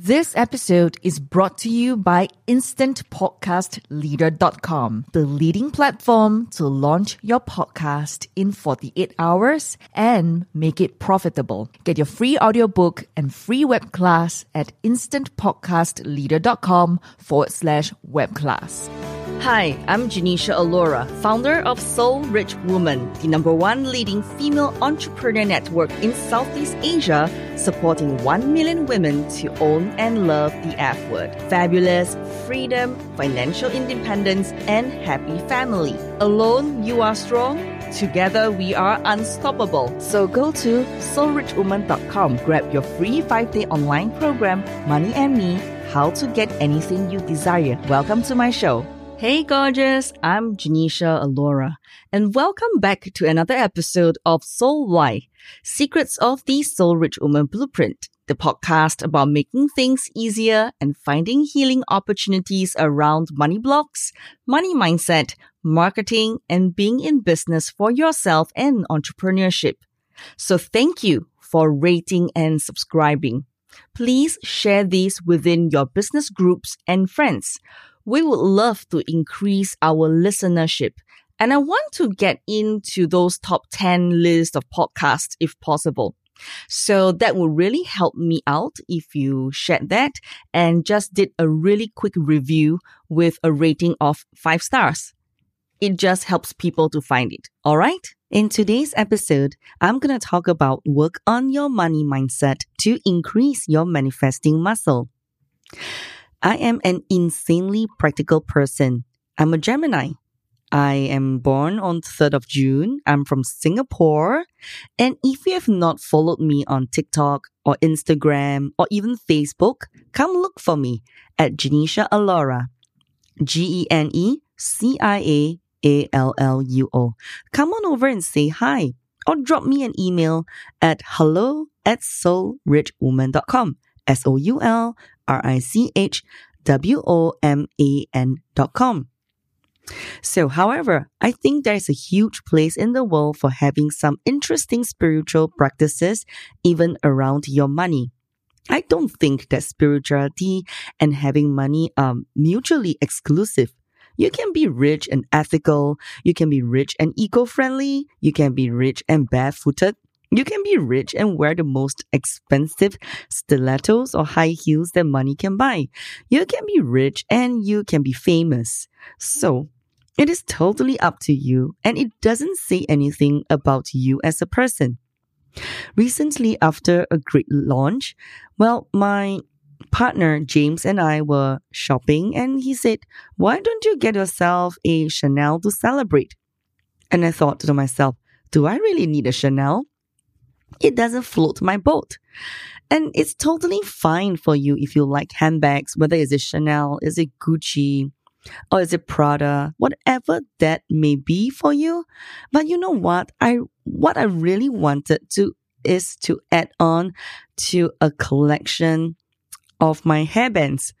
This episode is brought to you by InstantPodcastLeader.com, the leading platform to launch your podcast in 48 hours and make it profitable. Get your free audiobook and free web class at InstantPodcastLeader.com forward slash web class. Hi, I'm Genecia Alluora, founder of Soul Rich Woman, the number one leading female entrepreneur network in Southeast Asia, supporting 1 million women to own and love the F word. Fabulous, freedom, financial independence, and happy family. Alone, you are strong. Together, we are unstoppable. So go to soulrichwoman.com, grab your free five day online program, Money and Me How to Get Anything You Desire. Welcome to my show. Hey, gorgeous! I'm Genecia Alluora, and welcome back to another episode of Soul Why Secrets of the Soul Rich Woman Blueprint, the podcast about making things easier and finding healing opportunities around money blocks, money mindset, marketing, and being in business for yourself and entrepreneurship. So, thank you for rating and subscribing. Please share these within your business groups and friends we would love to increase our listenership. And I want to get into those top 10 list of podcasts if possible. So that would really help me out if you shared that and just did a really quick review with a rating of five stars. It just helps people to find it. All right. In today's episode, I'm going to talk about work on your money mindset to increase your manifesting muscle. I am an insanely practical person. I'm a Gemini. I am born on 3rd of June. I'm from Singapore. And if you have not followed me on TikTok or Instagram or even Facebook, come look for me at Genecia Alluo. G E N E C I A A L L U O. Come on over and say hi or drop me an email at hello at soulrichwoman.com. S O U L R I C H W O M A N dot com. So, however, I think there's a huge place in the world for having some interesting spiritual practices even around your money. I don't think that spirituality and having money are mutually exclusive. You can be rich and ethical. You can be rich and eco-friendly. You can be rich and barefooted. You can be rich and wear the most expensive stilettos or high heels that money can buy. You can be rich and you can be famous. So, it is totally up to you and it doesn't say anything about you as a person. Recently, after a great launch, well, my partner James and I were shopping and he said, Why don't you get yourself a Chanel to celebrate? And I thought to myself, Do I really need a Chanel? it doesn't float my boat. And it's totally fine for you if you like handbags, whether it's a Chanel, is it Gucci, or is it Prada, whatever that may be for you. But you know what? I what I really wanted to is to add on to a collection of my hairbands.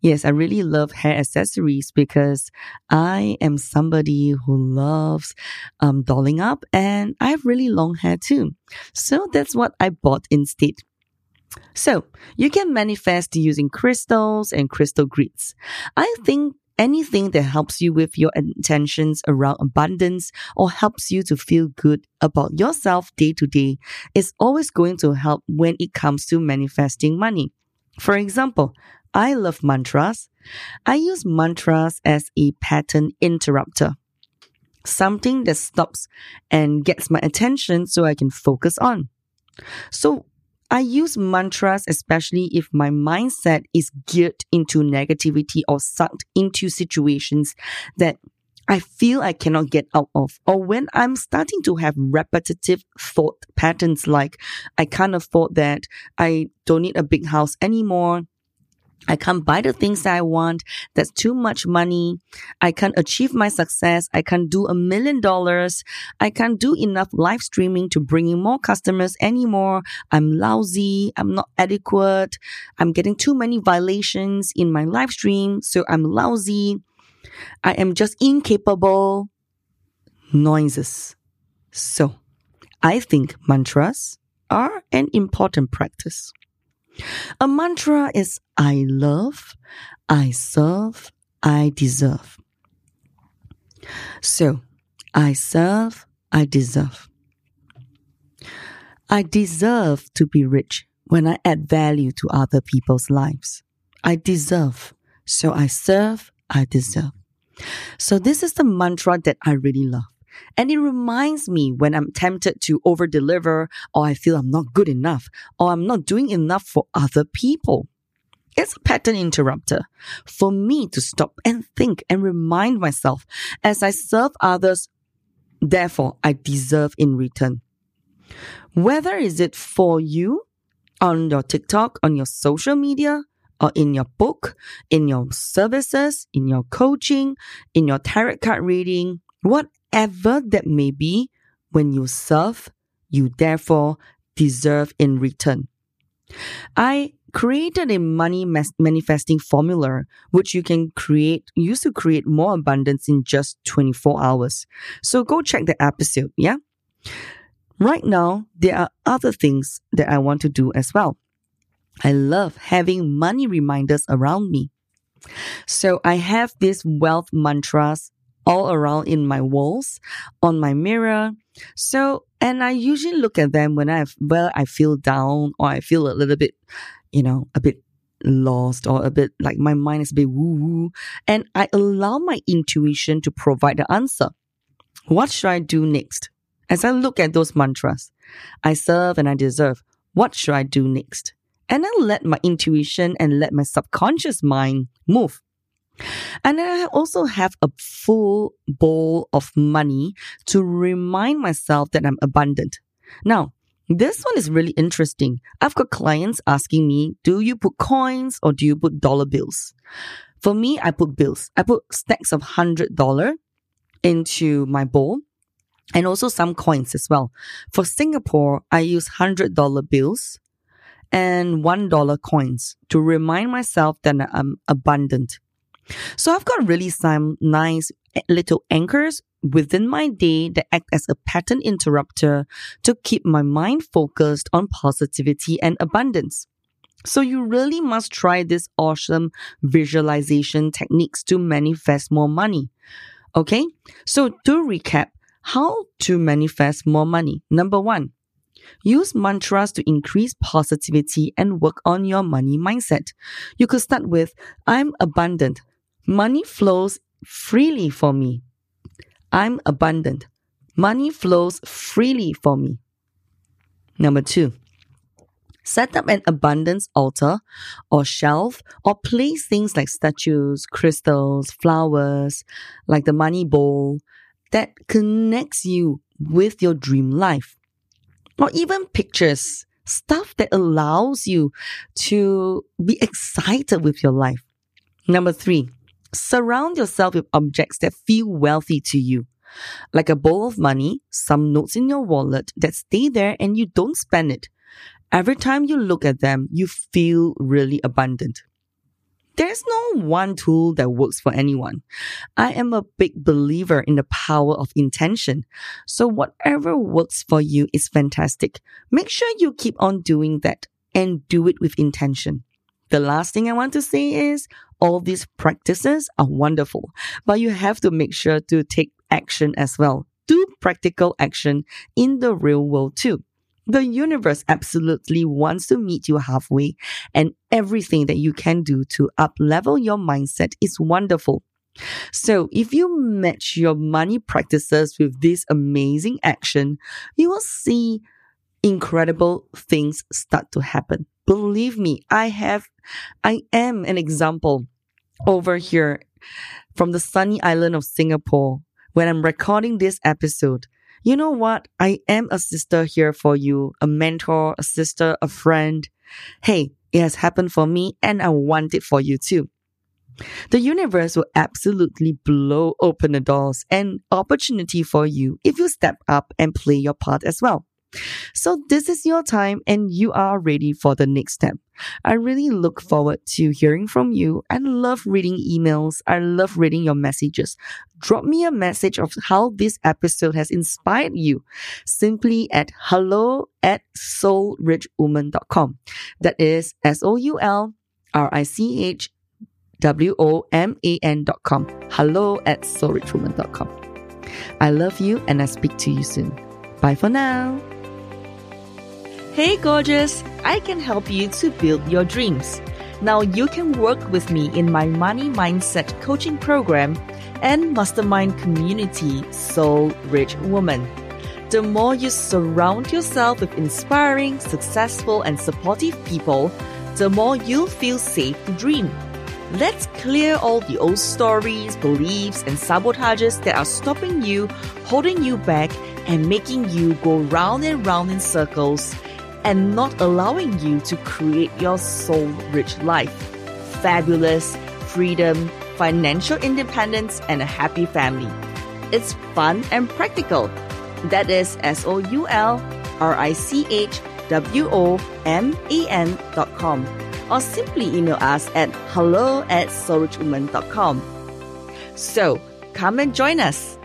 Yes, I really love hair accessories because I am somebody who loves um, dolling up and I have really long hair too. So that's what I bought instead. So you can manifest using crystals and crystal grids. I think anything that helps you with your intentions around abundance or helps you to feel good about yourself day to day is always going to help when it comes to manifesting money. For example, I love mantras. I use mantras as a pattern interrupter. Something that stops and gets my attention so I can focus on. So I use mantras especially if my mindset is geared into negativity or sucked into situations that I feel I cannot get out of, or when I'm starting to have repetitive thought patterns like, I can't afford that, I don't need a big house anymore, I can't buy the things that I want. That's too much money. I can't achieve my success. I can't do a million dollars. I can't do enough live streaming to bring in more customers anymore. I'm lousy. I'm not adequate. I'm getting too many violations in my live stream. So I'm lousy. I am just incapable. Noises. So I think mantras are an important practice. A mantra is I love, I serve, I deserve. So, I serve, I deserve. I deserve to be rich when I add value to other people's lives. I deserve, so I serve, I deserve. So, this is the mantra that I really love. And it reminds me when I'm tempted to over deliver or I feel I'm not good enough or I'm not doing enough for other people. It's a pattern interrupter for me to stop and think and remind myself as I serve others, therefore I deserve in return. Whether is it for you on your TikTok, on your social media, or in your book, in your services, in your coaching, in your tarot card reading, whatever that may be, when you serve, you therefore deserve in return. I created a money manifesting formula which you can create use to create more abundance in just 24 hours. So go check the episode, yeah? Right now, there are other things that I want to do as well. I love having money reminders around me. So I have these wealth mantras all around in my walls, on my mirror. So, and I usually look at them when I well I feel down or I feel a little bit, you know, a bit lost or a bit like my mind is a bit woo woo, and I allow my intuition to provide the answer. What should I do next? As I look at those mantras, I serve and I deserve. What should I do next? And I let my intuition and let my subconscious mind move. And then I also have a full bowl of money to remind myself that I'm abundant. Now, this one is really interesting. I've got clients asking me, do you put coins or do you put dollar bills? For me, I put bills. I put stacks of $100 into my bowl and also some coins as well. For Singapore, I use $100 bills and $1 coins to remind myself that I'm abundant. So I've got really some nice little anchors within my day that act as a pattern interrupter to keep my mind focused on positivity and abundance. So you really must try this awesome visualization techniques to manifest more money. Okay. So to recap, how to manifest more money. Number one, use mantras to increase positivity and work on your money mindset. You could start with, I'm abundant. Money flows freely for me. I'm abundant. Money flows freely for me. Number two, set up an abundance altar or shelf or place things like statues, crystals, flowers, like the money bowl, that connects you with your dream life. Or even pictures, stuff that allows you to be excited with your life. Number three, surround yourself with objects that feel wealthy to you. Like a bowl of money, some notes in your wallet that stay there and you don't spend it. Every time you look at them, you feel really abundant. There's no one tool that works for anyone. I am a big believer in the power of intention. So whatever works for you is fantastic. Make sure you keep on doing that and do it with intention. The last thing I want to say is all these practices are wonderful, but you have to make sure to take action as well. Do practical action in the real world too. The universe absolutely wants to meet you halfway, and everything that you can do to up level your mindset is wonderful. So, if you match your money practices with this amazing action, you will see incredible things start to happen. Believe me, I have, I am an example over here from the sunny island of Singapore when I'm recording this episode you know what? I am a sister here for you, a mentor, a sister, a friend. Hey, it has happened for me and I want it for you too. The universe will absolutely blow open the doors and opportunity for you if you step up and play your part as well. So this is your time and you are ready for the next step. I really look forward to hearing from you and love reading emails. I love reading your messages. Drop me a message of how this episode has inspired you simply at hello at soulrichwoman.com. That is S O U L R I C H W O M A N dot com. Hello at soulrichwoman.com. I love you and I speak to you soon. Bye for now. Hey, gorgeous! I can help you to build your dreams. Now you can work with me in my money mindset coaching program and mastermind community, Soul Rich Woman. The more you surround yourself with inspiring, successful, and supportive people, the more you'll feel safe to dream. Let's clear all the old stories, beliefs, and sabotages that are stopping you, holding you back, and making you go round and round in circles and not allowing you to create your soul rich life. Fabulous, freedom, financial independence, and a happy family. It's fun and practical. That is S O U L R I C H W O M E N dot com. Or simply email us at hello at soulrichwoman.com. So come and join us.